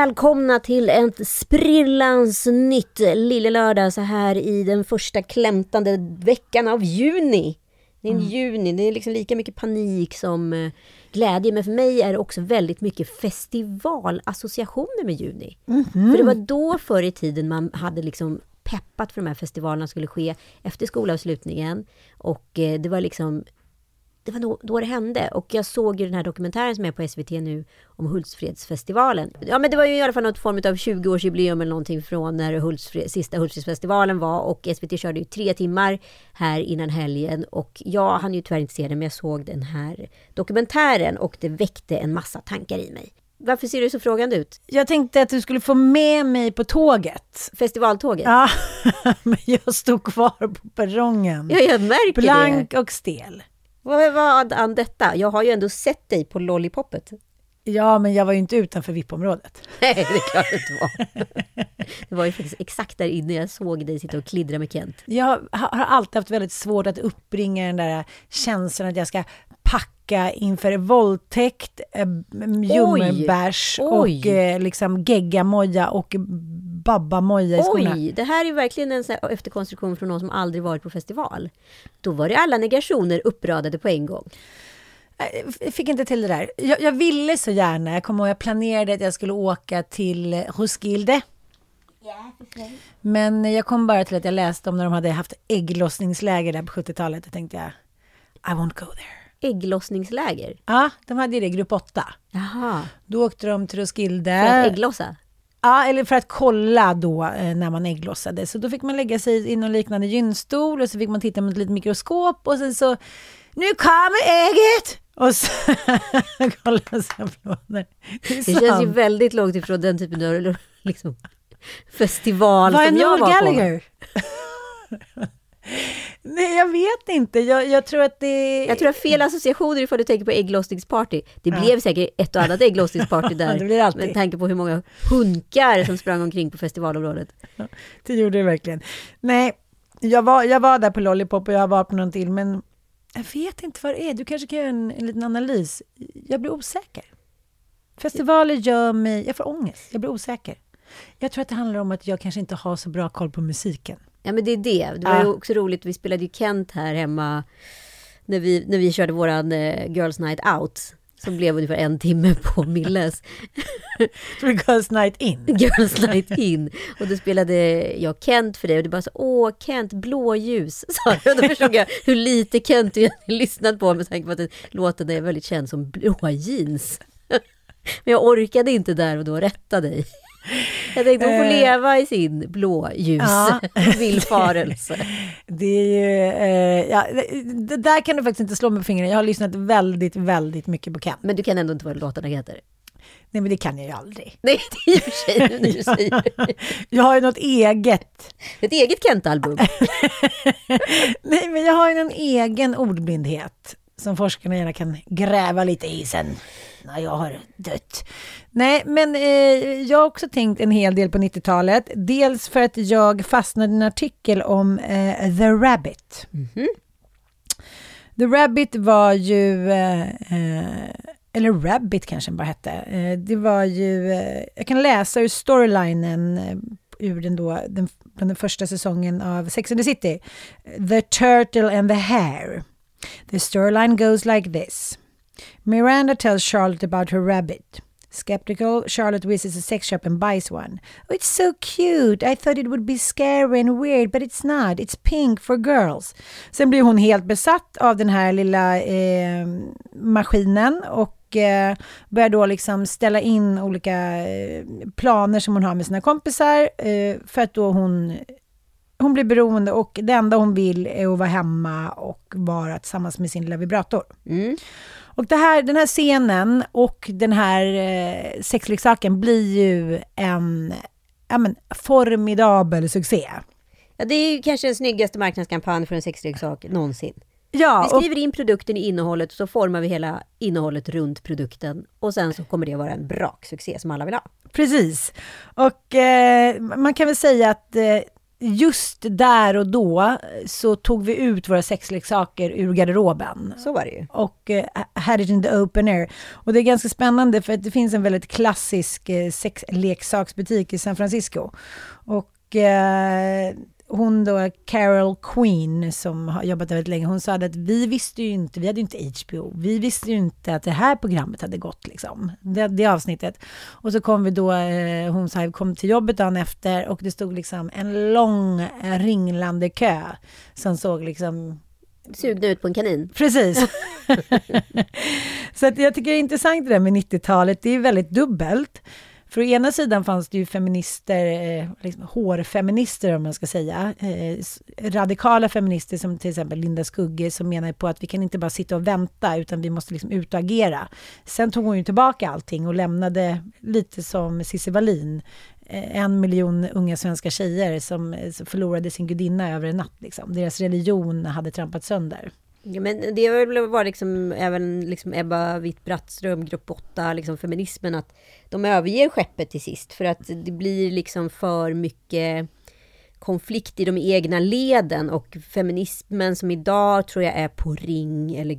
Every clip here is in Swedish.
välkomna till ett sprillans nytt Lille Lördag så här i den första klämtande veckan av juni. Det är en juni, det är liksom lika mycket panik som eh, glädje. Men för mig är det också väldigt mycket festivalassociationer med juni. För det var då förr i tiden man hade liksom peppat för de här festivalerna skulle ske efter skolavslutningen. Och eh, det var liksom det var då, då det hände. Och jag såg ju den här dokumentären som är på SVT nu om Hultsfredsfestivalen. Ja men det var ju i alla fall något form av 20-årsjubileum eller någonting från när Hultsfred, sista Hultsfredsfestivalen var. Och SVT körde ju tre timmar här innan helgen. Och jag hann ju tyvärr inte se den men jag såg den här dokumentären och det väckte en massa tankar i mig. Varför ser du så frågande ut? Jag tänkte att du skulle få med mig på tåget. Festivaltåget? Ja, men jag stod kvar på perrongen. Ja, jag märker det. Blank och stel. Vad var an detta? Jag har ju ändå sett dig på Lollipoppet. Ja, men jag var ju inte utanför VIP-området. Nej, det är klart det inte var. Det var ju faktiskt exakt där inne jag såg dig sitta och kliddra med Kent. Jag har alltid haft väldigt svårt att uppbringa den där känslan att jag ska packa inför våldtäkt, eh, ljummerbärs och eh, liksom geggamoja och babbamoja i skorna. Oj, det här är verkligen en efterkonstruktion från någon som aldrig varit på festival. Då var det alla negationer uppradade på en gång. Jag fick inte till det där. Jag, jag ville så gärna, jag kommer ihåg, jag planerade att jag skulle åka till Roskilde. Men jag kom bara till att jag läste om när de hade haft ägglossningsläger där på 70-talet. Då tänkte jag, I won't go there. Ägglossningsläger. Ja, de hade ju det i grupp 8. Jaha, Då åkte de till Roskilde. för att ägglossa? Ja, eller för att kolla då eh, när man ägglossade. Så då fick man lägga sig i någon liknande gynstol och så fick man titta med ett litet mikroskop och sen så, nu kommer ägget! Och så kolla så applåder. Det Det känns ju väldigt långt ifrån den typen av liksom, festival Vad är som jag var på. Gallagher? Nej, jag vet inte. Jag, jag tror att det... Jag tror har fel associationer ifall du tänker på ägglossningsparty. Det blev säkert ett och annat ägglossningsparty där. det blir alltid. Med tanke på hur många hunkar som sprang omkring på festivalområdet. Det gjorde det verkligen. Nej, jag var, jag var där på Lollipop och jag var på någon till, men jag vet inte vad det är. Du kanske kan göra en, en liten analys. Jag blir osäker. Festivaler gör mig... Jag får ångest. Jag blir osäker. Jag tror att det handlar om att jag kanske inte har så bra koll på musiken. Ja men det är det. Det var Ja. ju också roligt, vi spelade ju Kent här hemma när vi, när vi körde våran eh, Girls Night Out. Som blev ungefär en timme på Milles Because night in. Girls Night In. Och då spelade jag Kent för dig och du bara så, åh Kent, blåljus, sa. Och då förstod jag hur lite Kent du egentligen lyssnat på med tanke på att låten är väldigt känd som blåa jeans. Men jag orkade inte där och då rätta dig. Jag tänkte hon får Eh. leva i sin blåljus Ja. Det villfarelse. är ju... Eh, ja, det, det där kan du faktiskt inte slå med fingrarna. Jag har lyssnat väldigt, väldigt mycket på Kent. Men du kan ändå inte vad låtarna heter. Nej, men det kan jag ju aldrig. Nej, det är i och för sig nu du säger det. Jag har ju något eget. Ett eget Kent-album. Nej, men jag har ju en egen ordblindhet som forskarna gärna kan gräva lite i sen när jag har dött. Nej, men eh, jag har också tänkt en hel del på 90-talet. Dels för att jag fastnade i en artikel om eh, The Rabbit. The Rabbit var ju, eh, eh, eller Rabbit kanske den bara hette. Eh, det var ju, eh, jag kan läsa ur storylinen ur den då, den, den första säsongen av Sex and the City. The Turtle and the Hare. The storyline goes like this. Miranda tells Charlotte about her rabbit. Skeptical, Charlotte visits a sex shop and buys one. Oh, it's so cute. I thought it would be scary and weird, but it's not. It's pink for girls. Sen blir hon helt besatt av den här lilla eh, maskinen och eh, börjar då liksom ställa in olika eh, planer som hon har med sina kompisar eh, för att då hon hon blir beroende och det enda hon vill är att vara hemma och vara tillsammans med sin lilla vibrator. Mm. Och det här, den här scenen och den här eh, sexleksaken blir ju en ja, men, formidabel succé. Ja, det är ju kanske den snyggaste marknadskampanj för en sexleksak någonsin. Ja, Vi och, skriver in produkten i innehållet och så formar vi hela innehållet runt produkten. Och sen så kommer det vara en braksuccé som alla vill ha. precis. Och eh, man kan väl säga att eh, just där och då så tog vi ut våra sexleksaker ur garderoben. Så var det ju. och eh, had it in the open air. Och det är ganska spännande för att det finns en väldigt klassisk eh, sexleksaksbutik i San Francisco. Och eh, hon då, Carol Queen, som har jobbat väldigt länge, hon sa att vi visste ju inte, vi hade ju inte HBO, vi visste ju inte att det här programmet hade gått liksom, det, det avsnittet. Och så kom vi då, eh, hon sa, kom till jobbet dagen efter och det stod liksom en lång eh, ringlande kö som såg liksom Sugna ut på en kanin. Precis. så att jag tycker det är intressant det där med 90-talet. Det är väldigt dubbelt. För å ena sidan fanns det ju feminister, eh, liksom hårfeminister om man ska säga, eh, radikala feminister som till exempel Linda Skugge som menar på att vi kan inte bara sitta och vänta utan vi måste liksom ut och agera. Sen tog hon ju tillbaka allting och lämnade lite som Cissi Wallin, eh, en miljon unga svenska tjejer som, som förlorade sin gudinna över en natt. Liksom. Deras religion hade trampat sönder. Ja, men det har väl varit liksom även liksom Ebba Witt-Brattström, grupp 8, liksom feminismen, att de överger skeppet till sist för att det blir liksom för mycket konflikt i de egna leden och feminismen som idag tror jag är på ring eller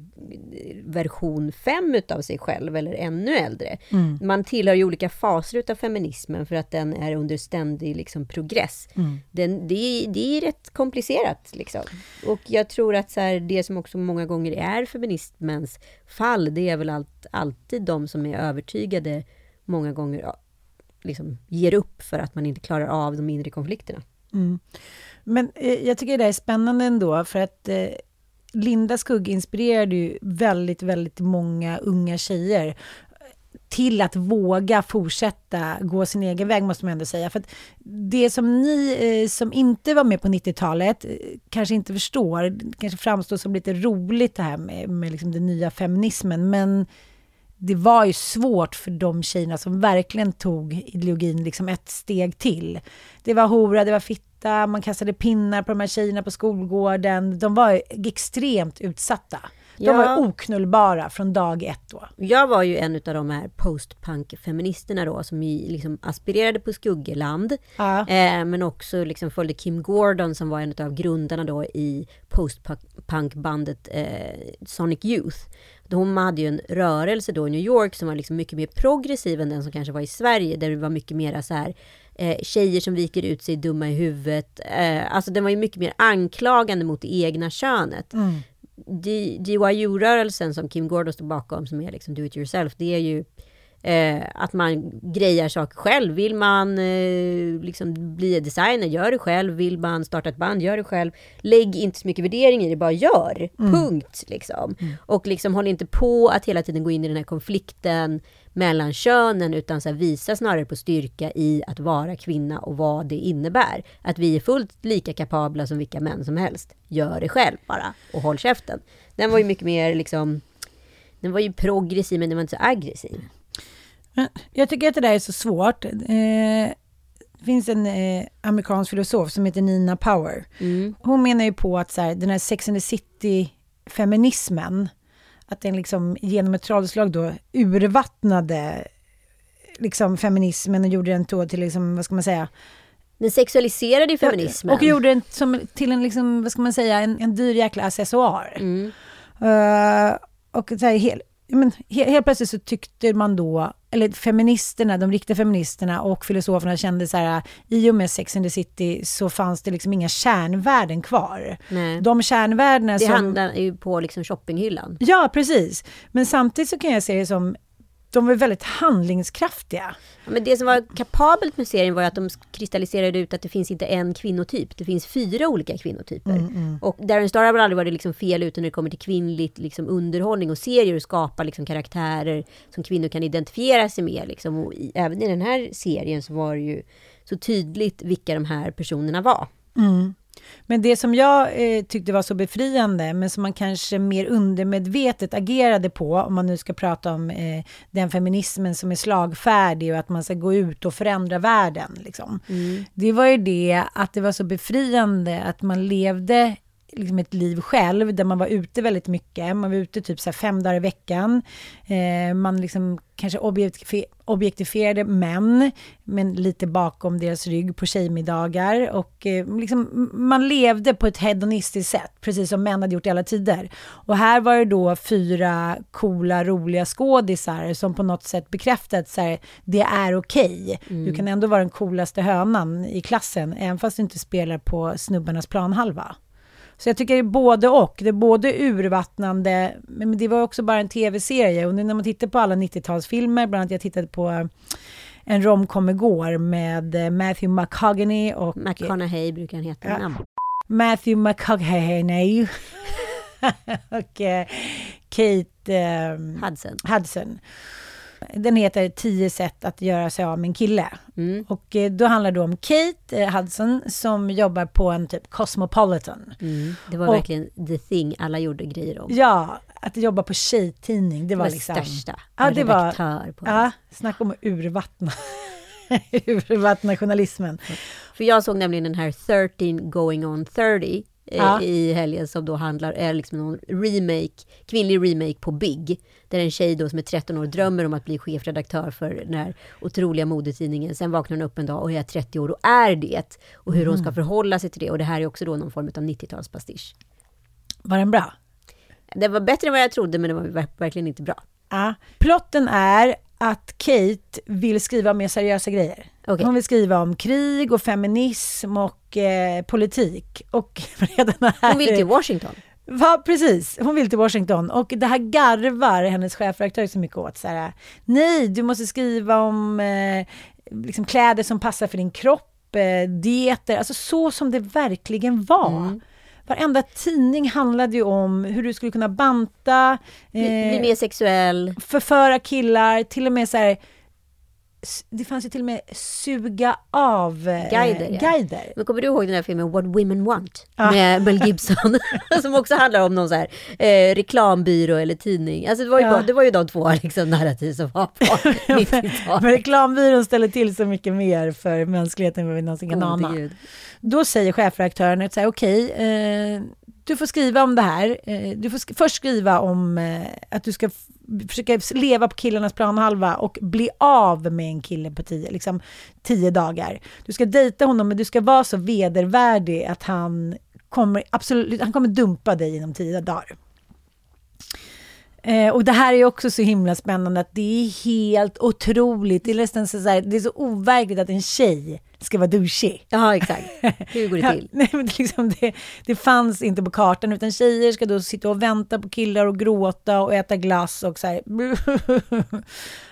version 5 utav sig själv eller ännu äldre. Man tillhör ju olika faser utav feminismen för att den är under ständig liksom progress. Den, det, är- det är rätt komplicerat liksom. Och jag tror att så här, det som också många gånger är feminismens fall, det är väl allt, alltid de som är övertygade många gånger liksom ger upp för att man inte klarar av de inre konflikterna. Mm. Men eh, jag tycker det är spännande ändå för att eh, Linda Skugg inspirerade ju väldigt, väldigt många unga tjejer eh, till att våga fortsätta gå sin egen väg måste man ändå säga. För att det som ni eh, som inte var med på 90-talet eh, kanske inte förstår, det kanske framstår som lite roligt det här med, med liksom den nya feminismen, men det var ju svårt för de tjejerna som verkligen tog ideologin liksom ett steg till. Det var hora, det var fitta, man kastade pinnar på de här tjejerna på skolgården. De var extremt utsatta. De Ja. var oknullbara från dag ett då. Jag var ju en av de här postpunk-feministerna då som liksom aspirerade på skuggeland. Ja. Eh, men också liksom följde Kim Gordon som var en av grundarna då i postpunk-bandet eh, Sonic Youth. De hade ju en rörelse då i New York som var liksom mycket mer progressiv än den som kanske var i Sverige. Där det var mycket mer så här eh, tjejer som viker ut sig dumma i huvudet. Eh, alltså den var ju mycket mer anklagande mot det egna könet. D- DIY-rörelsen som Kim Gordon står bakom, som är liksom do it yourself, det är ju eh, att man grejar saker själv. Vill man eh, liksom bli designer, gör det själv. Vill man starta ett band, gör det själv. Lägg inte så mycket värdering i det, bara gör. Punkt. Liksom. Och liksom håll inte på att hela tiden gå in i den här konflikten mellan könen, utan så här, visa snarare på styrka i att vara kvinna och vad det innebär. Att vi är fullt lika kapabla som vilka män som helst. Gör det själv bara och håll käften. Den var ju mycket mer liksom, den var ju progressiv men den var inte så aggressiv. Jag tycker att det där är så svårt. Eh, det finns en eh, amerikansk filosof som heter Nina Power. Hon menar ju på att så här, den här Sex and the City-feminismen, att den liksom genom ett trollslag då urvattnade liksom feminismen och gjorde den då till, liksom, vad ska man säga, Den sexualiserade ju feminismen. och gjorde den som, till en, liksom, vad ska man säga, en, en dyr jäkla accessoar. Mm. Eh, och så här, hel, men, he, helt plötsligt så tyckte man då, eller feministerna, de riktiga feministerna och filosoferna kände så här, i och med Sex and the City så fanns det liksom inga kärnvärden kvar. Nej. De kärnvärdena Det som... handlar ju på liksom shoppinghyllan. Ja, precis. Men samtidigt så kan jag se det som, de var väldigt handlingskraftiga. Ja, men det som var kapabelt med serien var ju att de kristalliserade ut att det finns inte en kvinnotyp. Det finns fyra olika kvinnotyper. Mm, Och Darren Star har väl aldrig varit liksom fel ute när det kommer till kvinnligt liksom underhållning och serier och skapa liksom karaktärer som kvinnor kan identifiera sig med. Liksom. Och i, även i den här serien så var det ju så tydligt vilka de här personerna var. Men det som jag eh, tyckte var så befriande, men som man kanske mer undermedvetet agerade på, om man nu ska prata om eh, den feminismen som är slagfärdig och att man ska gå ut och förändra världen. Liksom. Det var ju det att det var så befriande att man levde liksom ett liv själv där man var ute väldigt mycket. Man var ute typ så fem dagar i veckan. Eh, man liksom kanske objektifi- objektifierade män, men lite bakom deras rygg på tjejmiddagar. Och eh, liksom, man levde på ett hedonistiskt sätt, precis som män hade gjort i alla tider. Och här var det då fyra coola, roliga skådisar som på något sätt bekräftade att så här, det är okej. Du kan ändå vara den coolaste hönan i klassen, även fast du inte spelar på snubbarnas planhalva. Så jag tycker det är både och. Det är både urvattnande, men det var också bara en tv-serie. Och nu när man tittar på alla 90-talsfilmer, bland annat jag tittade på en romcom igår med eh, Matthew McConaughey och McConaughey brukar han heta. Ja. Matthew McConaughey och eh, Kate eh, Hudson. Hudson. Den heter 10 sätt att göra sig av med en kille. Mm. Och eh, då handlar det om Kate eh, Hudson som jobbar på en typ Cosmopolitan. Mm. Det var Och- verkligen the thing alla gjorde grejer om. Ja, att jobba på tjejtidning, det det var, var liksom... största. Ja, Var det var- på Ja, snacka om att urvattna. urvattna journalismen. För jag såg nämligen den här 13 going on 30 eh, Ja. i helgen som då handlar, är liksom någon remake, kvinnlig remake på Big. Där en tjej då som är 13 år drömmer om att bli chefredaktör för den här otroliga modetidningen. Sen vaknar hon upp en dag och är 30 år och är det. Och hur hon Mm. ska förhålla sig till det. Och det här är också då någon form av 90-talspastisch. Var den bra? Det var bättre än vad jag trodde men det var ver- verkligen inte bra. Ja. Plotten är att Kate vill skriva mer seriösa grejer. Okej. Hon vill skriva om krig och feminism och eh, politik. Och redan här... Hon vill till Washington. Ja, precis. Hon vill till Washington. Och det här garvar hennes chefredaktör så mycket åt. Så här, Nej, du måste skriva om eh, liksom kläder som passar för din kropp, eh, dieter, alltså så som det verkligen var. Mm. Varenda tidning handlade ju om hur du skulle kunna banta, Bli, eh, bli mer sexuell. förföra killar, till och med så här, det fanns ju till och med suga av eh, Guider, ja. guider. Men kommer du ihåg den här filmen What Women Want? Ja. Med Mel Gibson. som också handlar om någon så här, eh, reklambyrå eller tidning. Alltså det var ju, Ja. bara, det var ju de två liksom, narrativ som var på 90-talet. Men reklambyrån ställer till så mycket mer för mänskligheten än vad vi någonsin kan ana. Då säger chefredaktören att okej, eh, du får skriva om det här. Eh, du får sk- först skriva om eh, att du ska försöka leva på killarnas planhalva och bli av med en kille på tio, liksom, tio dagar. Du ska dejta honom, men du ska vara så vedervärdig att han kommer, absolut, han kommer dumpa dig inom tio dagar. Eh, och det här är också så himla spännande att det är helt otroligt. Det är nästan så, så här, det är så overkligt att en tjej ska vara douchig. Ja, exakt. Hur går det Ja, till? nej, men liksom det, det fanns inte på kartan, utan tjejer ska då sitta och vänta på killar och gråta och äta glass och så här.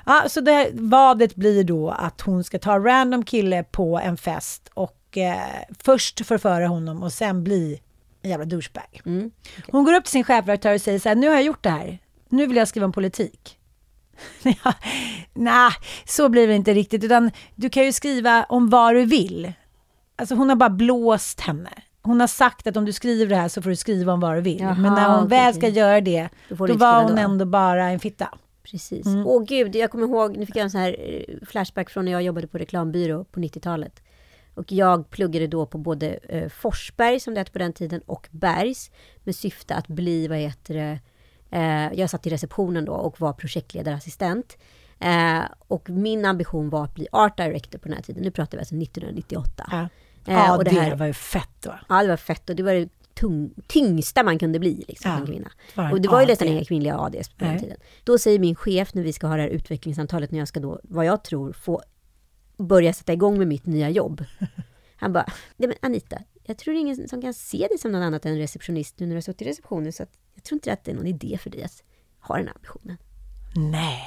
ja, så det vadet blir då att hon ska ta random kille på en fest och eh, först förföra honom och sen bli en jävla douchebag. Mm. Hon går upp till sin chefredaktör och säger så här, nu har jag gjort det här. Nu vill jag skriva om politik. ja, Nej, så blir det inte riktigt. Utan du kan ju skriva om vad du vill. Alltså hon har bara blåst henne. Hon har sagt att om du skriver det här så får du skriva om vad du vill. Jaha, Men när hon okej, väl ska okej. göra det, Då då, får du inte var skriva hon då. ändå bara en fitta. Precis. Mm. Åh gud, jag kommer ihåg, nu fick jag en sån här eh, flashback från när jag jobbade på reklambyrå på 90-talet. Och jag pluggade då på både eh, Forsberg, som det hette på den tiden, och Bergs. Med syfte att bli, vad heter det, jag satt i receptionen då och var projektledarassistent. Eh, och min ambition var att bli art director på den här tiden. Nu pratar vi alltså 1998. Ja, Eh, ja och det, det här- var ju fett då. Ja, det var fett och det var det tung, tyngsta man kunde bli liksom, Ja, som kvinna. Och det var ju nästan inga kvinnliga ADs på den Nej. tiden. Då säger min chef när vi ska ha det här utvecklingssamtalet, när jag ska då, vad jag tror, få börja sätta igång med mitt nya jobb. Han bara, nej men Anita, jag tror det är ingen som kan se dig som någon annat än receptionist nu när du har suttit i receptionen, så att jag tror inte att det är någon idé för dig att ha den här ambitionen. Nej.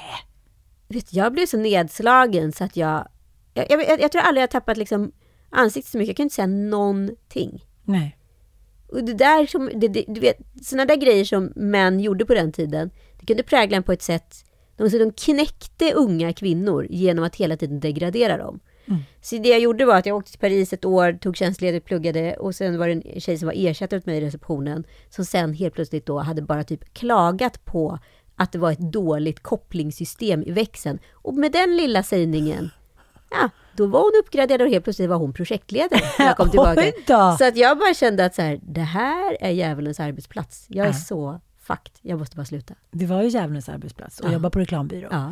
Vet, jag blev så nedslagen så att jag, jag, jag, jag tror aldrig jag tappat liksom ansiktet så mycket, jag kan inte säga någonting. Nej. Och det där som, det, det, du vet, sådana där grejer som män gjorde på den tiden, det kunde prägla en på ett sätt, de, de knäckte unga kvinnor genom att hela tiden degradera dem. Så det jag gjorde var att jag åkte till Paris ett år, tog tjänstledigt, pluggade och sen var det en tjej som var ersättare åt mig i receptionen som sen helt plötsligt då hade bara typ klagat på att det var ett dåligt kopplingssystem i växeln. Och med den lilla sägningen, ja, då var hon uppgraderad och helt plötsligt var hon projektledare när jag kom tillbaka. Så att jag bara kände att så här, det här är djävulens arbetsplats. Jag är Ja. så fucked, jag måste bara sluta. Det var ju djävulens arbetsplats och Ja. jobba på reklambyrå. Ja.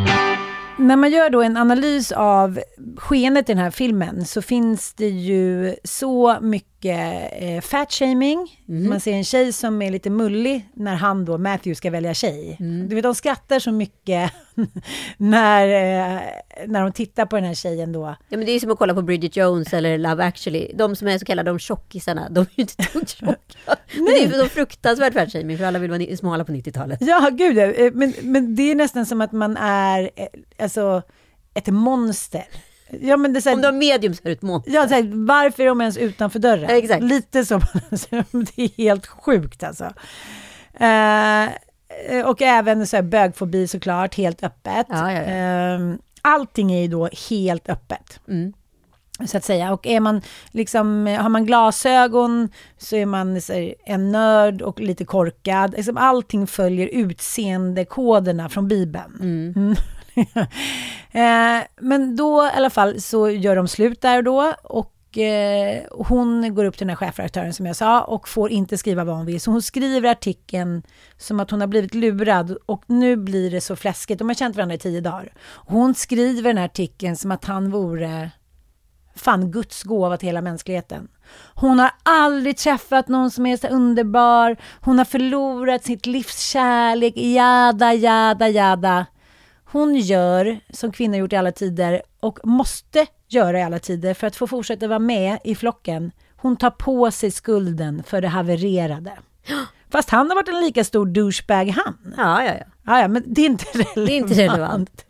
När man gör då en analys av skeendet i den här filmen så finns det ju så mycket eh, fat-shaming. Man ser en tjej som är lite mullig när han då, Matthew, ska välja tjej. Du vet, de skrattar så mycket när, eh, när de tittar på den här tjejen då. ja, men det är som att kolla på Bridget Jones eller Love actually. De som är så kallade de tjockisarna, de är ju inte tjocka. Men det är ju så fruktansvärt fatshaming, för alla vill vara smala på 90-talet. Ja, gud, eh, men, men det är nästan som att man är eh, alltså, ett monster. Ja, men det är så här, Om de har medium så är det ett monster. Ja, så här, varför är de ens utanför dörren? Ja, exakt. Lite så. det är helt sjukt alltså. Eh, och även så här, bögfobi såklart, helt öppet. Ja, ja, ja. Eh, allting är ju då helt öppet. Mm. Så att säga. Och är man liksom, har man glasögon så är man så här, en nörd och lite korkad. Liksom allting följer utseendekoderna från Bibeln. Mm. eh, men då i alla fall så gör de slut där och då. Och eh, hon går upp till den här chefredaktören som jag sa och får inte skriva vad hon vill. Så hon skriver artikeln som att hon har blivit lurad och nu blir det så fläskigt. De har känt varandra i tio dagar. Hon skriver den här artikeln som att han vore fan Guds gåva till hela mänskligheten. Hon har aldrig träffat någon som är så underbar. Hon har förlorat sitt livs kärlek. Jada, jada, jada. Hon gör som kvinnor gjort i alla tider och måste göra i alla tider för att få fortsätta vara med i flocken. Hon tar på sig skulden för det havererade. Fast han har varit en lika stor douchebag han. Ja, ja, ja. Ja, ja, men det är inte relevant. Det är inte relevant.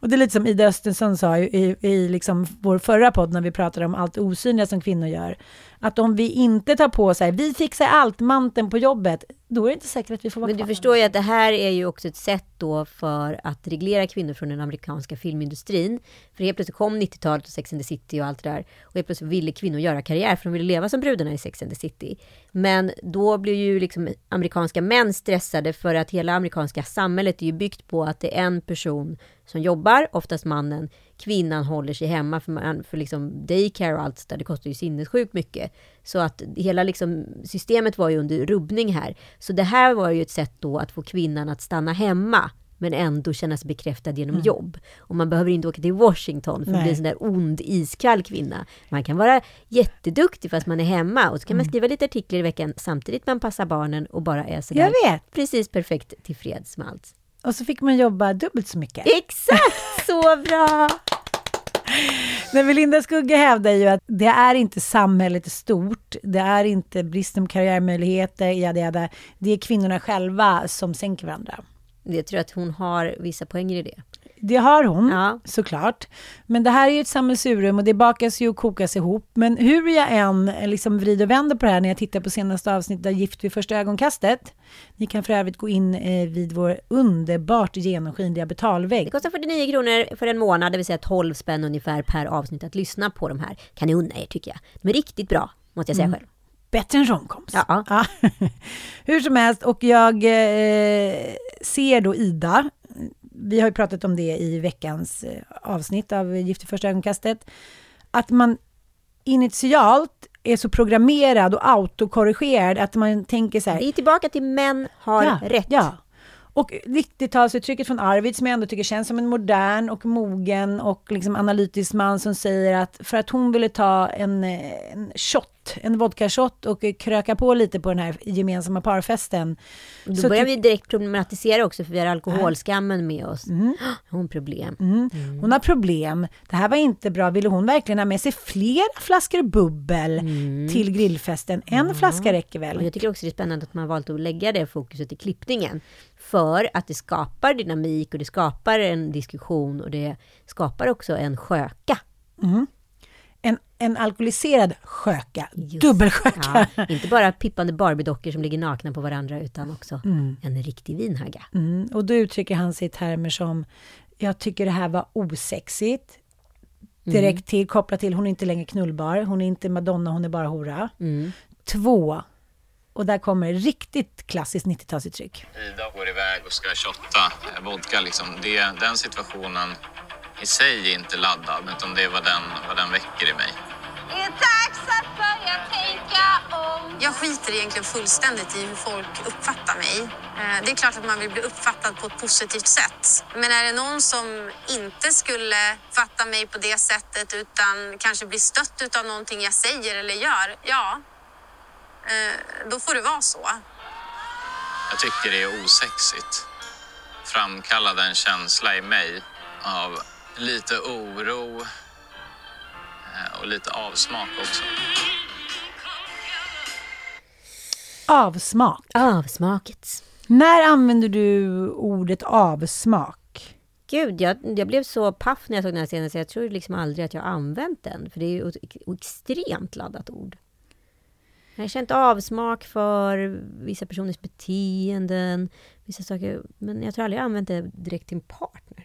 Och det är lite som Ida Östensson sa i, i, liksom vår förra podd när vi pratade om allt osynliga som kvinnor gör. Att om vi inte tar på sig, vi fixar allt, manteln på jobbet, då är det inte säkert att vi får vara Men du kvar. förstår ju att det här är ju också ett sätt då för att reglera kvinnor från den amerikanska filmindustrin. För helt plötsligt kom 90-talet och Sex and the City och allt det där. Och helt plötsligt ville kvinnor göra karriär för de ville leva som brudarna i Sex and the City. Men då blir ju liksom amerikanska män stressade för att hela amerikanska samhället är ju byggt på att det är en person som jobbar, oftast mannen. Kvinnan håller sig hemma för, man, för liksom daycare och allt där. Det kostar ju sinnessjukt mycket. Så att hela liksom systemet var ju under rubbning här. Så det här var ju ett sätt då att få kvinnan att stanna hemma men ändå känna sig bekräftad genom jobb. Och man behöver inte åka till Washington för att bli en sån där ond, iskall kvinna. Man kan vara jätteduktig fast man är hemma och så kan man skriva lite artiklar i veckan samtidigt man passar barnen och bara är sådär precis perfekt tillfreds med allt. Och så fick man jobba dubbelt så mycket. Exakt, så bra! Men Melinda Skugge hävdar ju att det är inte samhället i stort, det är inte bristen på karriärmöjligheter, jada, jada. det är kvinnorna själva som sänker varandra. Jag tror att hon har vissa poänger i det. Det har hon, Ja. såklart. Men det här är ju ett sammelsurium och det bakas ju och kokas ihop. Men hur jag än eh, liksom vrider och vänder på det här när jag tittar på senaste avsnittet av Gift vid första ögonkastet. Ni kan för övrigt gå in eh, vid vår underbart genomskinliga betalvägg. Det kostar 49 kronor för en månad, det vill säga 12 spänn ungefär per avsnitt att lyssna på de här. Kan ni unna er tycker jag. De är riktigt bra, måste jag säga själv. Bättre än romcoms. Ja. Hur som helst, och jag eh, ser då Ida, vi har ju pratat om det i veckans eh, avsnitt av Gift i första ögonkastet, att man initialt är så programmerad och autokorrigerad att man tänker så här, Vi är tillbaka till män har ja, rätt. Ja. Och 90-talsuttrycket från Arvid som jag ändå tycker känns som en modern och mogen och liksom analytisk man som säger att för att hon ville ta en, eh, en shot, en vodka-shot och kröka på lite på den här gemensamma parfesten. Då så börjar vi direkt problematisera också, för vi har alkoholskammen med oss. Mm. Har hon problem? Hon har problem. Det här var inte bra. Ville hon verkligen ha med sig flera flaskor bubbel till grillfesten? En flaska räcker Och väl? jag tycker också det är spännande att man har valt att lägga det fokuset i klippningen. För att det skapar dynamik och det skapar en diskussion och det skapar också en sköka. En, en alkoholiserad sköka. Just. Dubbelsköka. Ja, inte bara pippande Barbie-dockor som ligger nakna på varandra utan också en riktig vinhagga. Mm, och då uttrycker han sig i termer som jag tycker det här var osexigt. Direkt till, kopplat till hon är inte längre knullbar, hon är inte Madonna, hon är bara hora. Mm. Två, och där kommer riktigt klassiskt 90-talsuttryck. Ida går iväg och ska shotta vodka. Liksom. Det, den situationen i sig är inte laddad, utan det är vad den, vad den väcker i mig. Det är dags att börja tänka om. Jag skiter egentligen fullständigt i hur folk uppfattar mig. Eh, Det är klart att man vill bli uppfattad på ett positivt sätt. Men är det någon som inte skulle fatta mig på det sättet utan kanske bli stött av någonting jag säger eller gör, ja, eh, då får det vara så. Jag tycker det är osexigt. Framkallade en känsla i mig av lite oro eh, och lite avsmak också. Avsmak. Avsmaket. När använder du ordet avsmak? Gud, jag, jag blev så paff när jag såg den här scenen så jag tror liksom aldrig att jag har använt den. För det är ju ett ex- extremt laddat ord. Jag har känt avsmak för vissa personers beteenden, vissa saker. Men jag tror aldrig jag använt det direkt till en partner.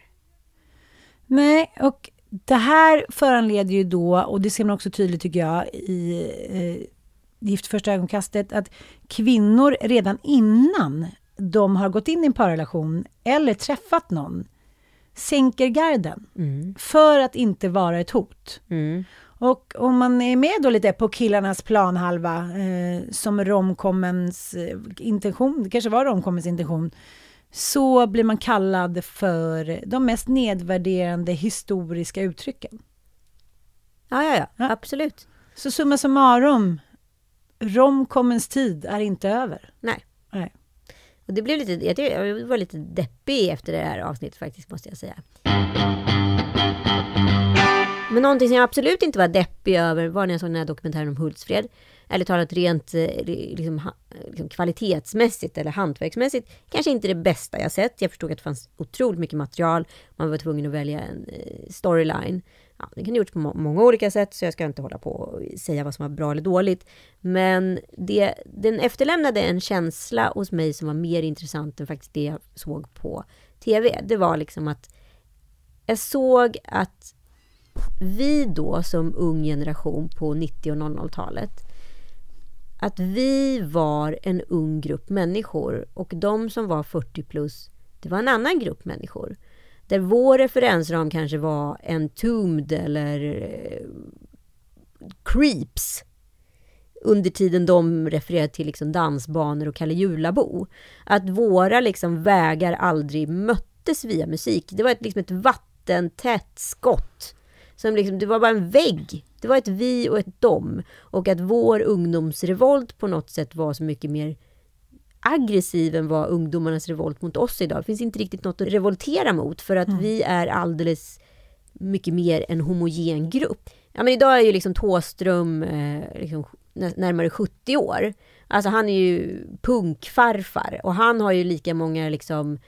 Nej, och det här föranleder ju då, och det ser man också tydligt tycker jag i eh, Gift första ögonkastet, att kvinnor redan innan de har gått in i en parrelation eller träffat någon sänker garden för att inte vara ett hot. Och om man är med då lite på killarnas planhalva eh, som romcommens eh, intention, det kanske var romcommens intention, så blir man kallad för de mest nedvärderande historiska uttrycken. Ja, ja, ja, Ja. absolut. Så summa summarum, romcommens tid är inte över. Nej. Nej. Och det blev lite, jag, tycker- jag var lite deppig efter det här avsnittet faktiskt, måste jag säga. Men någonting som jag absolut inte var deppig över var när jag såg den här dokumentären om Hultsfred. Ärligt talat rent eh, liksom, liksom, kvalitetsmässigt eller hantverksmässigt. Kanske inte det bästa jag sett. Jag förstod att det fanns otroligt mycket material. Man var tvungen att välja en eh, storyline. Ja, det kan ha gjorts på må- många olika sätt, så jag ska inte hålla på och säga vad som var bra eller dåligt. Men det, den efterlämnade en känsla hos mig som var mer intressant än faktiskt det jag såg på TV. Det var liksom att jag såg att vi då som ung generation på 90 och 00-talet att vi var en ung grupp människor och de som var 40 plus det var en annan grupp människor. Där vår referensram kanske var Entombed eller eh, Creeps under tiden de refererade till liksom dansbanor och Kalle Julabo. Att våra liksom vägar aldrig möttes möttes via musik. Det var ett, liksom ett vattentätt skott. Som liksom, det var bara en vägg. Det var ett vi och ett dom. Och att vår ungdomsrevolt på något sätt var så mycket mer aggressiv än vad ungdomarnas revolt mot oss idag. Det finns inte riktigt något att revoltera mot för att mm. vi är alldeles mycket mer en homogen grupp. Ja, men idag är ju liksom Tåström eh, liksom närmare 70 år. Alltså han är ju punkfarfar och han har ju lika många liksom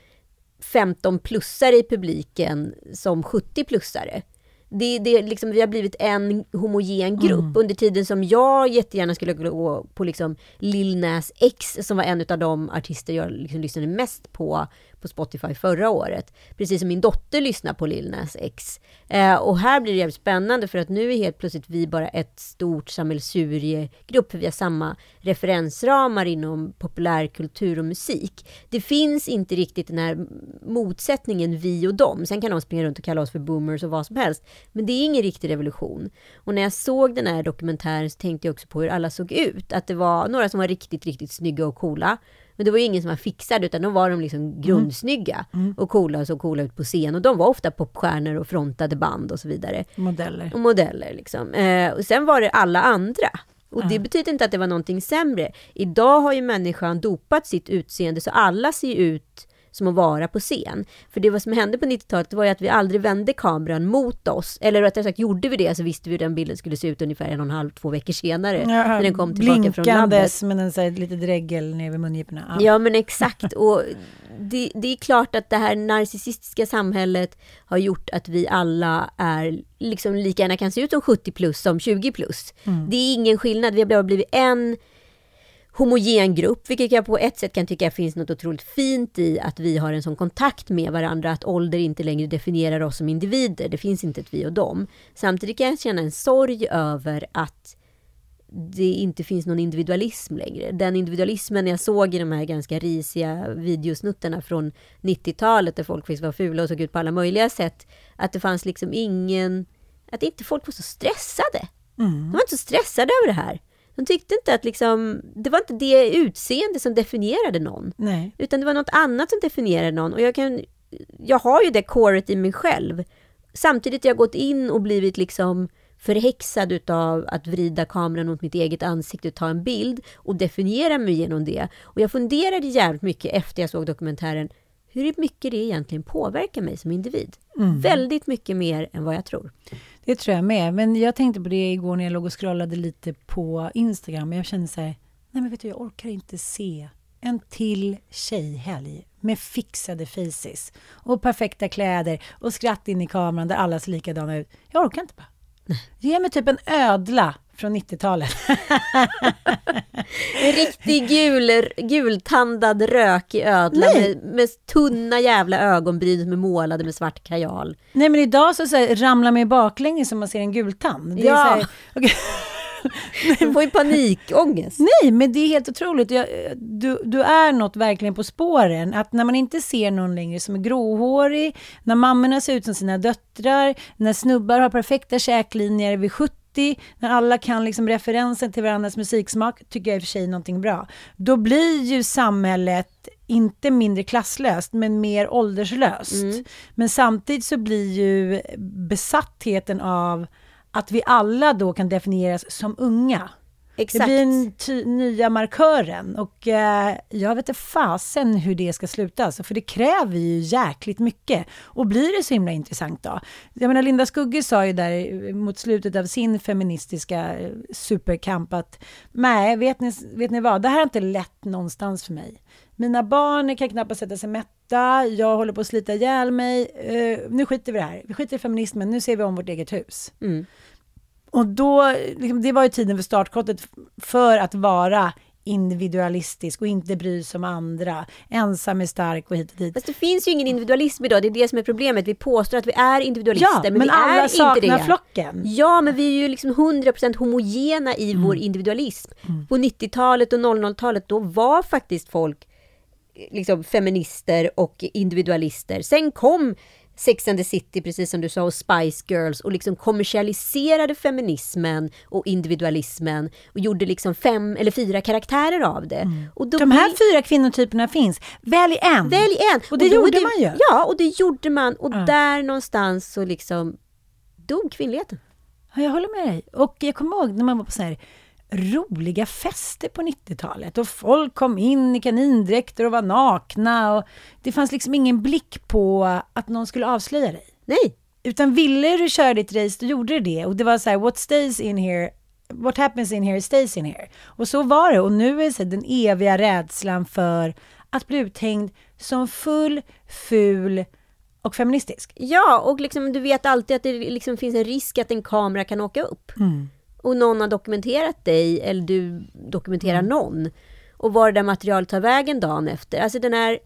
15-plussare i publiken som 70-plussare det, det, liksom, vi har blivit en homogen grupp. Mm. Under tiden som jag jättegärna skulle gå på liksom Lil Nas X, som var en av de artister jag liksom lyssnade mest på på Spotify förra året. Precis som min dotter lyssnar på Lil Nas X. Eh, och här blir det jävligt spännande för att nu är helt plötsligt vi bara ett stort sammelsuriegrupp, för vi har samma referensramar inom populärkultur och musik. Det finns inte riktigt den här motsättningen vi och dem. Sen kan de springa runt och kalla oss för boomers och vad som helst. Men det är ingen riktig revolution. Och när jag såg den här dokumentären så tänkte jag också på hur alla såg ut. Att det var några som var riktigt, riktigt snygga och coola. Men det var ju ingen som var fixad utan de var de liksom mm. grundsnygga mm. och coola och såg coola ut på scen. Och de var ofta popstjärnor och frontade band och så vidare. Modeller. Och modeller liksom. Eh, och sen var det alla andra. Och det betyder inte att det var någonting sämre. Idag har ju människan dopat sitt utseende så alla ser ut som att vara på scen. För det vad som hände på 90-talet var ju att vi aldrig vände kameran mot oss. Eller rättare sagt, gjorde vi det så visste vi hur den bilden skulle se ut ungefär en och en halv, två veckor senare. Ja, när den kom tillbaka från labbet. Blinkandes med en så här, lite dregel ner vid mungiporna. Ja. ja, men exakt. Och det, det, är klart att det här narcissistiska samhället har gjort att vi alla är liksom lika gärna kan se ut som 70 plus som 20 plus. Mm. Det är ingen skillnad. Vi har bara blivit en homogen grupp, vilket jag på ett sätt kan tycka finns något otroligt fint i att vi har en sån kontakt med varandra, att ålder inte längre definierar oss som individer. Det finns inte ett vi och dem. Samtidigt kan jag känna en sorg över att det inte finns någon individualism längre. Den individualismen jag såg i de här ganska risiga videosnuttarna från 90-talet där folk var fula och såg ut på alla möjliga sätt. Att det fanns liksom ingen... Att inte folk var så stressade. Mm. De var inte så stressade över det här. De tyckte inte att liksom, det var inte det utseende som definierade någon. Nej. Utan det var något annat som definierade någon. Och jag, kan, jag har ju det coret i mig själv. Samtidigt har jag gått in och blivit liksom förhäxad utav att vrida kameran mot mitt eget ansikte och ta en bild och definiera mig genom det. Och jag funderade jävligt mycket efter jag såg dokumentären hur mycket det egentligen påverkar mig som individ. Mm. Väldigt mycket mer än vad jag tror. Det tror jag med. Men jag tänkte på det igår när jag låg och scrollade lite på Instagram. Jag kände så här, nej men vet du, jag orkar inte se en till tjejhelg med fixade faces och perfekta kläder och skratt in i kameran där alla ser likadana ut. Jag orkar inte bara. Ge mig typ en ödla från 90-talet. en riktig gul, gultandad rökig ödla med, med, tunna jävla ögonbryn som är målade med svart kajal. Nej men idag så, så här, ramlar man ju baklänges som man ser en gultand. Det ja. Här, okay. Du får ju panikångest. Nej, men det är helt otroligt. Jag, du, du är något verkligen på spåren. Att när man inte ser någon längre som är gråhårig, när mammorna ser ut som sina döttrar, när snubbar har perfekta käklinjer vid 70 när alla kan liksom referensen till varandras musiksmak, tycker jag i och för sig någonting bra. Då blir ju samhället inte mindre klasslöst, men mer ålderslöst. Mm. Men samtidigt så blir ju besattheten av att vi alla då kan definieras som unga. Exakt. Det blir den nya markören och eh, jag vet inte fasen hur det ska sluta, alltså, för det kräver ju jäkligt mycket. Och blir det så himla intressant då? Jag menar, Linda Skugge sa ju där mot slutet av sin feministiska eh, superkamp att nej, vet ni, vet ni vad, det här är inte lätt någonstans för mig. Mina barn kan knappast sätta sig mätta, jag håller på att slita ihjäl mig. Uh, nu skiter vi i det här. Vi skiter i feminismen, nu ser vi om vårt eget hus. Mm. Och då, liksom, det var ju tiden för startskottet för att vara individualistisk och inte bry sig om andra. Ensam är stark och hit och dit. Fast det finns ju ingen individualism idag, det är det som är problemet. Vi påstår att vi är individualister, ja, men, men vi alla är saknar inte det. flocken. Ja, men vi är ju liksom 100% homogena i mm. vår individualism. Mm. På 90-talet och 00-talet, då var faktiskt folk liksom feminister och individualister. Sen kom Sex and the City, precis som du sa, och Spice Girls och liksom kommersialiserade feminismen och individualismen och gjorde liksom fem eller fyra karaktärer av det. Mm. Och då De här blir- fyra kvinnotyperna finns. Välj en. Välj en! Och det då är gjorde man ju. Ja, och det gjorde man. Och Ja. där någonstans så liksom dog kvinnligheten. Ja, jag håller med dig. Och jag kommer ihåg när man var på så här roliga fester på 90-talet och folk kom in i kanindräkter och var nakna och det fanns liksom ingen blick på att någon skulle avslöja dig. Nej, Utan ville du köra ditt race, då gjorde du det. Och det var så här, what stays in here, what happens in here stays in here. Och så var det. Och nu är det så här, den eviga rädslan för att bli uthängd som full, ful och feministisk. Ja, och liksom, du vet alltid att det liksom finns en risk att en kamera kan åka upp. Och någon har dokumenterat dig, eller du dokumenterar någon. Och var det där materialet tar vägen dagen efter. Alltså den här,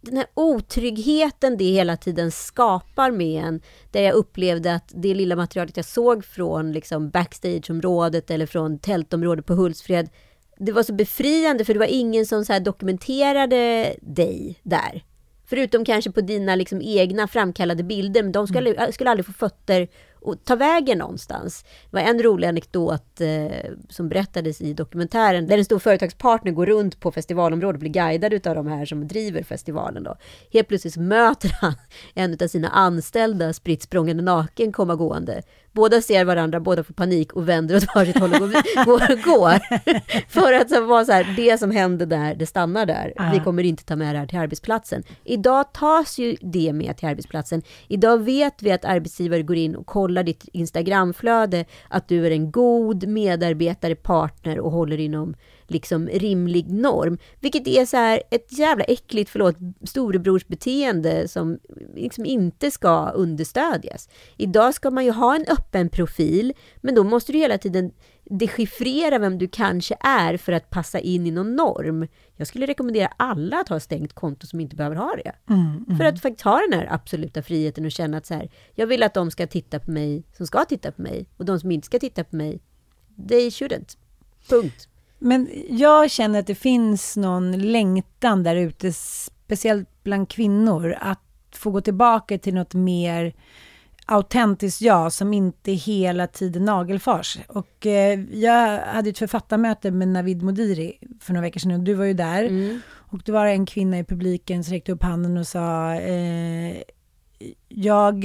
den här otryggheten det hela tiden skapar med en. Där jag upplevde att det lilla materialet jag såg från liksom backstageområdet eller från tältområdet på Hultsfred. Det var så befriande för det var ingen som så här dokumenterade dig där. Förutom kanske på dina liksom egna framkallade bilder, men de skulle, skulle aldrig få fötter och ta vägen någonstans. Det var en rolig anekdot eh, som berättades i dokumentären, där en stor företagspartner går runt på festivalområdet och blir guidad utav de här som driver festivalen. Då. Helt plötsligt möter han en av sina anställda spritt språngande naken komma gående. Båda ser varandra, båda får panik och vänder åt varsitt håll och går, går. går. För att så vara så här, det som händer där, det stannar där. Vi kommer inte ta med det här till arbetsplatsen. Idag tas ju det med till arbetsplatsen. Idag vet vi att arbetsgivare går in och kollar ditt Instagramflöde, att du är en god medarbetare, partner och håller inom liksom rimlig norm. Vilket är så här ett jävla äckligt, förlåt, storebrorsbeteende som liksom inte ska understödjas. Idag ska man ju ha en öppen profil, men då måste du hela tiden dechiffrera vem du kanske är för att passa in i någon norm. Jag skulle rekommendera alla att ha stängt konto som inte behöver ha det. För att faktiskt ha den här absoluta friheten och känna att så här, jag vill att de ska titta på mig som ska titta på mig och de som inte ska titta på mig, they shouldn't. Punkt. Men jag känner att det finns någon längtan där ute, speciellt bland kvinnor, att få gå tillbaka till något mer autentiskt jag som inte hela tiden nagelfars. Och eh, jag hade ett författarmöte med Navid Modiri för några veckor sedan och du var ju där. Och det var en kvinna i publiken som räckte upp handen och sa eh, jag,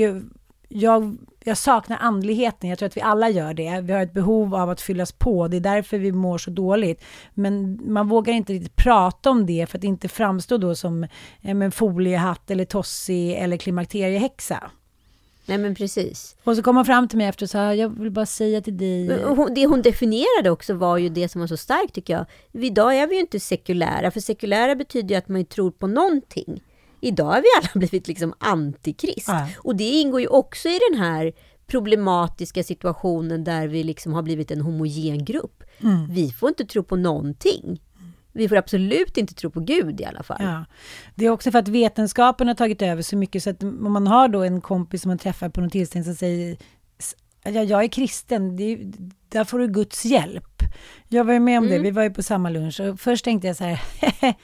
jag, jag saknar andligheten, jag tror att vi alla gör det. Vi har ett behov av att fyllas på, det är därför vi mår så dåligt. Men man vågar inte riktigt prata om det för att inte framstå då som eh, en foliehatt eller tossig eller klimakteriehäxa. Nej men precis. Och så kom hon fram till mig efter och sa, jag vill bara säga till dig... Hon- Det hon definierade också var ju det som var så starkt tycker jag. Idag är vi ju inte sekulära, för sekulära betyder ju att man tror på någonting. Idag har vi alla blivit liksom antikrist. Ja. Och det ingår ju också i den här problematiska situationen där vi liksom har blivit en homogen grupp. Vi får inte tro på någonting. Vi får absolut inte tro på Gud i alla fall. Ja. Det är också för att vetenskapen har tagit över så mycket så att om man har då en kompis som man träffar på någon tillställning som säger ja, jag är kristen, det är, där får du Guds hjälp. Jag var ju med om det, vi var ju på samma lunch och först tänkte jag så här,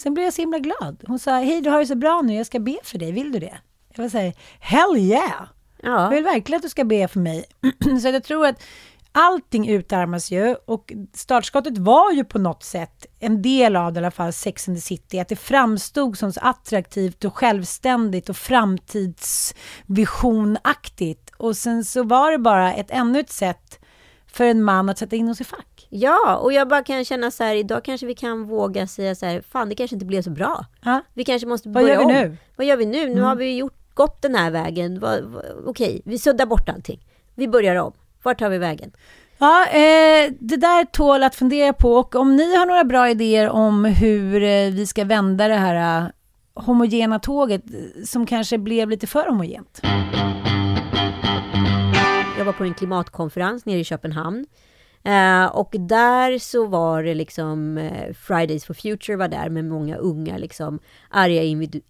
sen blev jag så himla glad. Hon sa, hej du har det så bra nu, jag ska be för dig, vill du det? Jag var så här, hell yeah! Ja. Jag vill verkligen att du ska be för mig. så jag tror att allting utarmas ju och startskottet var ju på något sätt en del av det, i alla fall Sex and the City, att det framstod som så attraktivt och självständigt och framtidsvisionaktigt. Och sen så var det bara ett ännu ett sätt för en man att sätta in oss i fack. Ja, och jag bara kan känna så här, idag kanske vi kan våga säga så här, fan det kanske inte blev så bra. Ja. Vi kanske måste Vad börja gör vi om. nu? Vad gör vi nu? Nu har vi gjort, gått den här vägen. Vad- vad- Okej, vi suddar bort allting. Vi börjar om. Vart tar vi vägen? Ja, eh, det där tål att fundera på och om ni har några bra idéer om hur eh, vi ska vända det här eh, homogena tåget eh, som kanske blev lite för homogent. Jag var på en klimatkonferens nere i Köpenhamn. Eh, och där så var det liksom eh, Fridays for Future var där med många unga liksom arga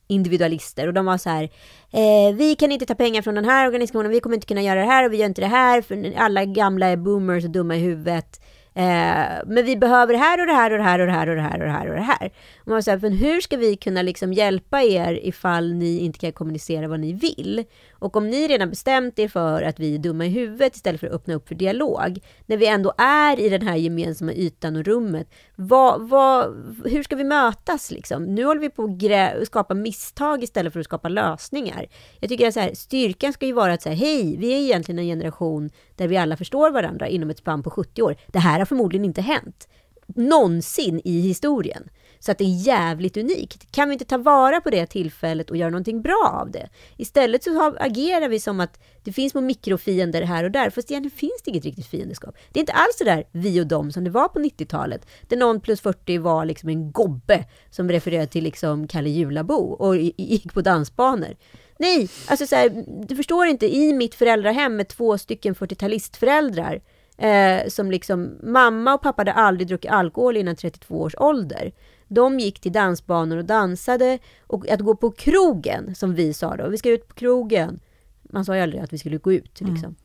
individualister och de var så här eh, Vi kan inte ta pengar från den här organisationen, vi kommer inte kunna göra det här och vi gör inte det här för alla gamla är boomers och dumma i huvudet. Eh, men vi behöver det här och det här och det här och det här och det här och det här och det här. Och man säger, men hur ska vi kunna liksom hjälpa er ifall ni inte kan kommunicera vad ni vill? Och om ni redan bestämt er för att vi är dumma i huvudet istället för att öppna upp för dialog, när vi ändå är i den här gemensamma ytan och rummet, vad, vad, hur ska vi mötas liksom? Nu håller vi på att skapa misstag istället för att skapa lösningar. Jag tycker att så här, styrkan ska ju vara att säga, hej, vi är egentligen en generation där vi alla förstår varandra inom ett spann på 70 år. Det här har förmodligen inte hänt någonsin i historien. Så att det är jävligt unikt. Kan vi inte ta vara på det tillfället och göra någonting bra av det? Istället så agerar vi som att det finns små mikrofiender här och där, fast egentligen finns det inget riktigt fiendeskap. Det är inte alls så där vi och dem som det var på 90-talet, där någon plus 40 var liksom en gobbe som refererade till liksom Kalle Julabo och gick på dansbanor. Nej, alltså så här, du förstår inte, i mitt föräldrahem med två stycken 40-talistföräldrar, eh, som liksom, mamma och pappa hade aldrig druckit alkohol innan 32 års ålder. De gick till dansbanor och dansade. Och att gå på krogen, som vi sa då, vi ska ut på krogen. Man sa ju aldrig att vi skulle gå ut. Mm. Liksom.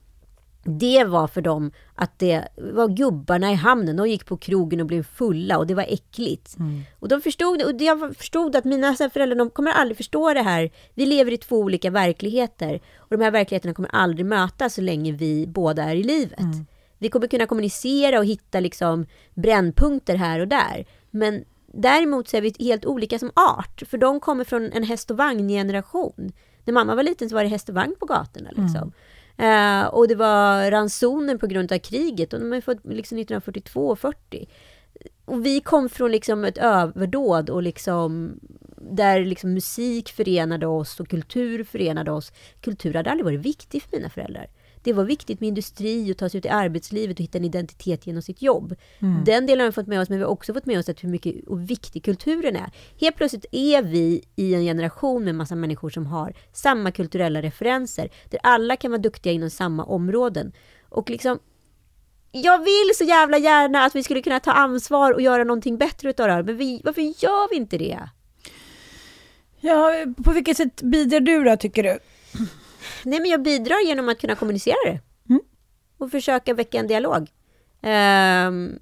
Mm. Det var för dem att det var gubbarna i hamnen. De gick på krogen och blev fulla och det var äckligt. Mm. Och de förstod, och jag förstod att mina föräldrar, de kommer aldrig förstå det här. Vi lever i två olika verkligheter. Och de här verkligheterna kommer aldrig mötas så länge vi båda är i livet. Mm. Vi kommer kunna kommunicera och hitta liksom brännpunkter här och där. Men Däremot så är vi helt olika som art, för de kommer från en häst och vagn-generation. När mamma var liten så var det häst och vagn på gatorna. Liksom. Mm. Uh, och det var ransoner på grund av kriget, och de har fått liksom 1942 och 40. Och vi kom från liksom ett överdåd och liksom där liksom musik förenade oss och kultur förenade oss. Kultur hade aldrig varit viktigt för mina föräldrar det var viktigt med industri och ta sig ut i arbetslivet och hitta en identitet genom sitt jobb. Mm. Den delen har vi fått med oss, men vi har också fått med oss att hur mycket och viktig kulturen är. Helt plötsligt är vi i en generation med massa människor som har samma kulturella referenser, där alla kan vara duktiga inom samma områden. Och liksom, jag vill så jävla gärna att vi skulle kunna ta ansvar och göra någonting bättre utav det här, men vi, varför gör vi inte det? Ja, på vilket sätt bidrar du då, tycker du? Nej, men jag bidrar genom att kunna kommunicera det. Mm. Och försöka väcka en dialog. Um,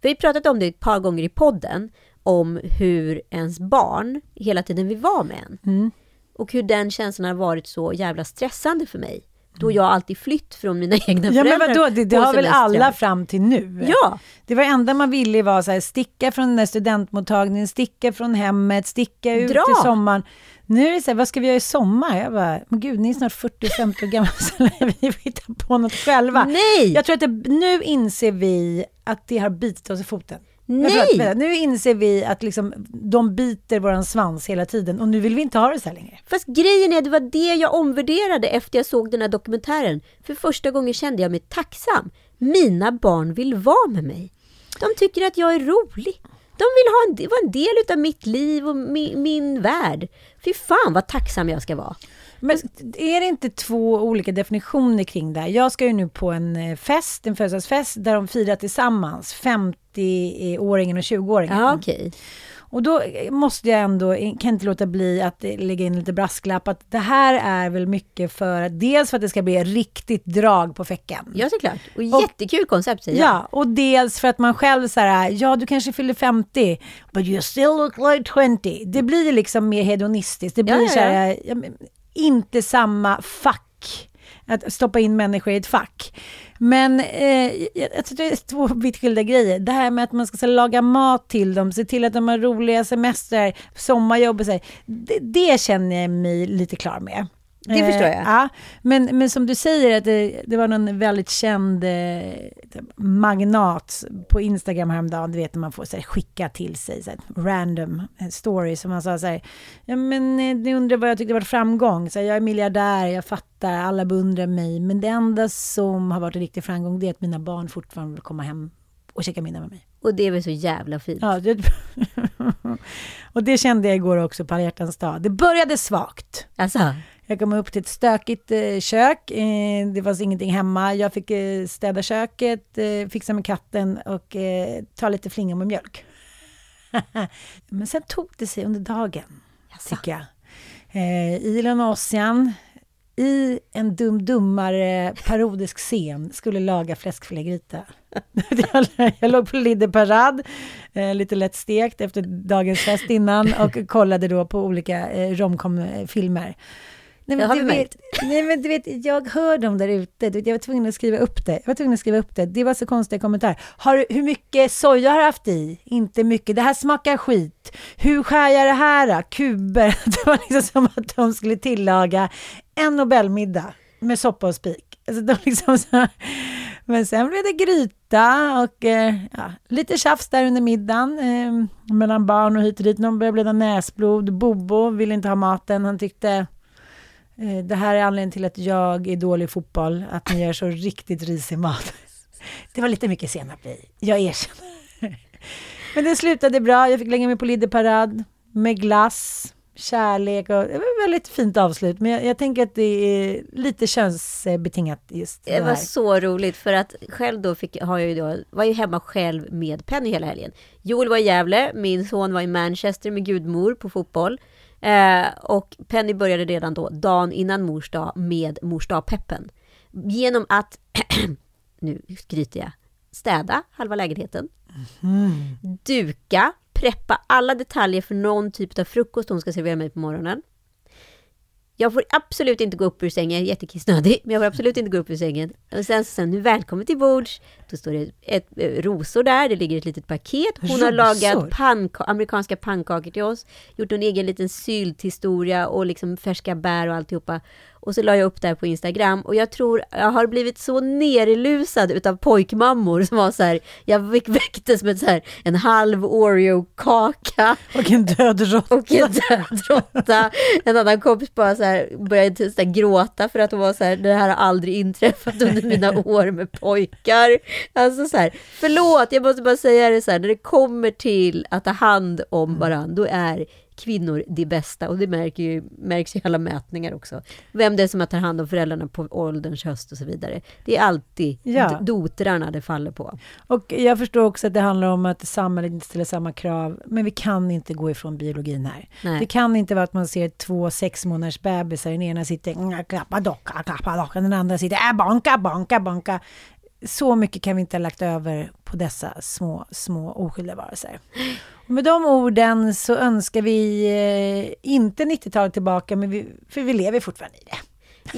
vi har pratat om det ett par gånger i podden, om hur ens barn hela tiden vill vara med en. Mm. Och hur den känslan har varit så jävla stressande för mig. Då jag alltid flytt från mina egna föräldrar. Ja men vadå, det, det har väl alla fram till nu? Ja! Det var enda man ville var så här, sticka från den där studentmottagningen, sticka från hemmet, sticka ut Dra. i sommaren. Nu är det så här, vad ska vi göra i sommar? Jag bara, men gud, ni är snart 40-50 år gamla, så vi får hitta på något själva. Nej! Jag tror att det, nu inser vi att det har bitit oss i foten. Nej! Att, nu inser vi att liksom, de biter våran svans hela tiden och nu vill vi inte ha det så här längre. Fast grejen är, det var det jag omvärderade efter jag såg den här dokumentären. För första gången kände jag mig tacksam. Mina barn vill vara med mig. De tycker att jag är rolig. De vill ha en, vara en del av mitt liv och min, min värld. Fy fan vad tacksam jag ska vara. Men är det inte två olika definitioner kring det här? Jag ska ju nu på en eh, fest, en födelsedagsfest, där de firar tillsammans, 50-åringen och 20-åringen. Ja, okay. Och då måste jag ändå, kan inte låta bli att lägga in lite brasklapp, att det här är väl mycket för dels för att det ska bli riktigt drag på fäcken. Ja, såklart. Och, och jättekul koncept säger jag. Ja, och dels för att man själv så här, ja du kanske fyller 50, but you still look like 20. Det blir liksom mer hedonistiskt. Det blir ja, ja, ja. så här, inte samma fack att stoppa in människor i ett fack. Men eh, jag tror det är två vitt skilda grejer. Det här med att man ska så, laga mat till dem, se till att de har roliga semestrar, sommarjobb och så. Det, det känner jag mig lite klar med. Det förstår jag. Eh, ja, men, men som du säger, att det, det var någon väldigt känd eh, magnat på Instagram häromdagen, du vet när man får så här, skicka till sig så här, random eh, stories, som man sa så här, ja men eh, ni undrar vad jag tyckte var framgång, så här, jag är miljardär, jag fattar, alla beundrar mig, men det enda som har varit en riktig framgång, det är att mina barn fortfarande vill komma hem och käka middag med mig. Och det är väl så jävla fint? Ja, det, och det kände jag igår också på alla hjärtans dag. Det började svagt. Alltså. Jag kom upp till ett stökigt eh, kök. Eh, det fanns ingenting hemma. Jag fick eh, städa köket, fixa med katten och ta lite flingor med mjölk. Men sen tog det sig under dagen, Jaså. tycker jag. Eh, Elon Ossian i en dum dummare parodisk scen skulle laga fläskfilégryta. jag låg på Lidde Parad, eh, lite lätt stekt efter dagens fest innan och kollade då på olika eh, romcom-filmer. Nej, men, har du vet, nej men du vet, jag hör dem där ute. Jag var tvungen att skriva upp det. Jag var tvungen att skriva upp det. Det var så konstiga kommentarer. Har, du- hur mycket soja har du haft i? Inte mycket. Det här smakar skit. Hur skär jag det här då? Kuber. Det var liksom som att de skulle tillaga en Nobelmiddag med soppa och spik. Alltså de liksom så här. Men sen blev det gryta och eh, ja, lite tjafs där under middagen eh, mellan barn och hit och dit. Någon började blöda näsblod. Bobo ville inte ha maten. Han tyckte det här är anledningen till att jag är dålig i fotboll, att ni gör så riktigt risig mat. Det var lite mycket senap i, jag erkänner. Men det slutade bra, jag fick lägga mig på Lidde Parad med glass, kärlek och det var ett väldigt fint avslut. Men jag, jag tänker att det är lite könsbetingat just det Det var så roligt för att själv då fick, har jag ju då, var ju hemma själv med Penny hela helgen. Joel var i Gävle, min son var i Manchester med gudmor på fotboll. Eh, och Penny började redan då, dagen innan mors dag, med mors dag-peppen. Genom att, nu skryter jag, städa halva lägenheten. Duka, preppa alla detaljer för någon typ av frukost hon ska servera mig på morgonen. Jag får absolut inte gå upp ur sängen, jag är jättekissnödig, men jag får absolut inte gå upp ur sängen. Och sen, sen nu välkommen till bords, då står det ett, eh, rosor där, det ligger ett litet paket. Hon har Rosor? lagat panka- amerikanska pannkakor till oss, gjort en egen liten sylthistoria och liksom färska bär och alltihopa. Och så la jag upp det här på Instagram och jag tror jag har blivit så nerlusad utav pojkmammor som var så här, jag fick väcktes med så här, en halv Oreo-kaka Och en död råtta. och en död råtta. En annan kompis bara så här, började så här gråta för att hon var så här, det här har aldrig inträffat under mina år med pojkar. Alltså så här, förlåt, jag måste bara säga det så här, när det kommer till att ta hand om varandra, då är kvinnor det bästa och det märker ju, märks i alla mätningar också. Vem det är som tar hand om föräldrarna på ålderns höst och så vidare. Det är alltid Ja. dotrarna det faller på. Och jag förstår också att det handlar om att samhället inte ställer samma krav, men vi kan inte gå ifrån biologin här. Nej. Det kan inte vara att man ser två sex månaders bebisar, den ena sitter "Mm, klappa docka, klappa docka, den andra sitter äh, bonka, bonka, bonka. Så mycket kan vi inte ha lagt över på dessa små, små oskyldiga varelser. Och med de orden så önskar vi eh, inte 90-talet tillbaka, men vi, för vi lever fortfarande i det.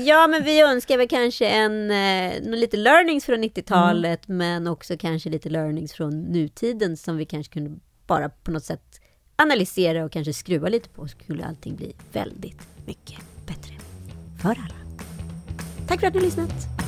Ja, men vi önskar väl kanske en, eh, lite learnings från 90-talet, men också kanske lite learnings från nutiden som vi kanske kunde bara på något sätt analysera och kanske skruva lite på, skulle allting bli väldigt mycket bättre för alla. Tack för att ni har lyssnat.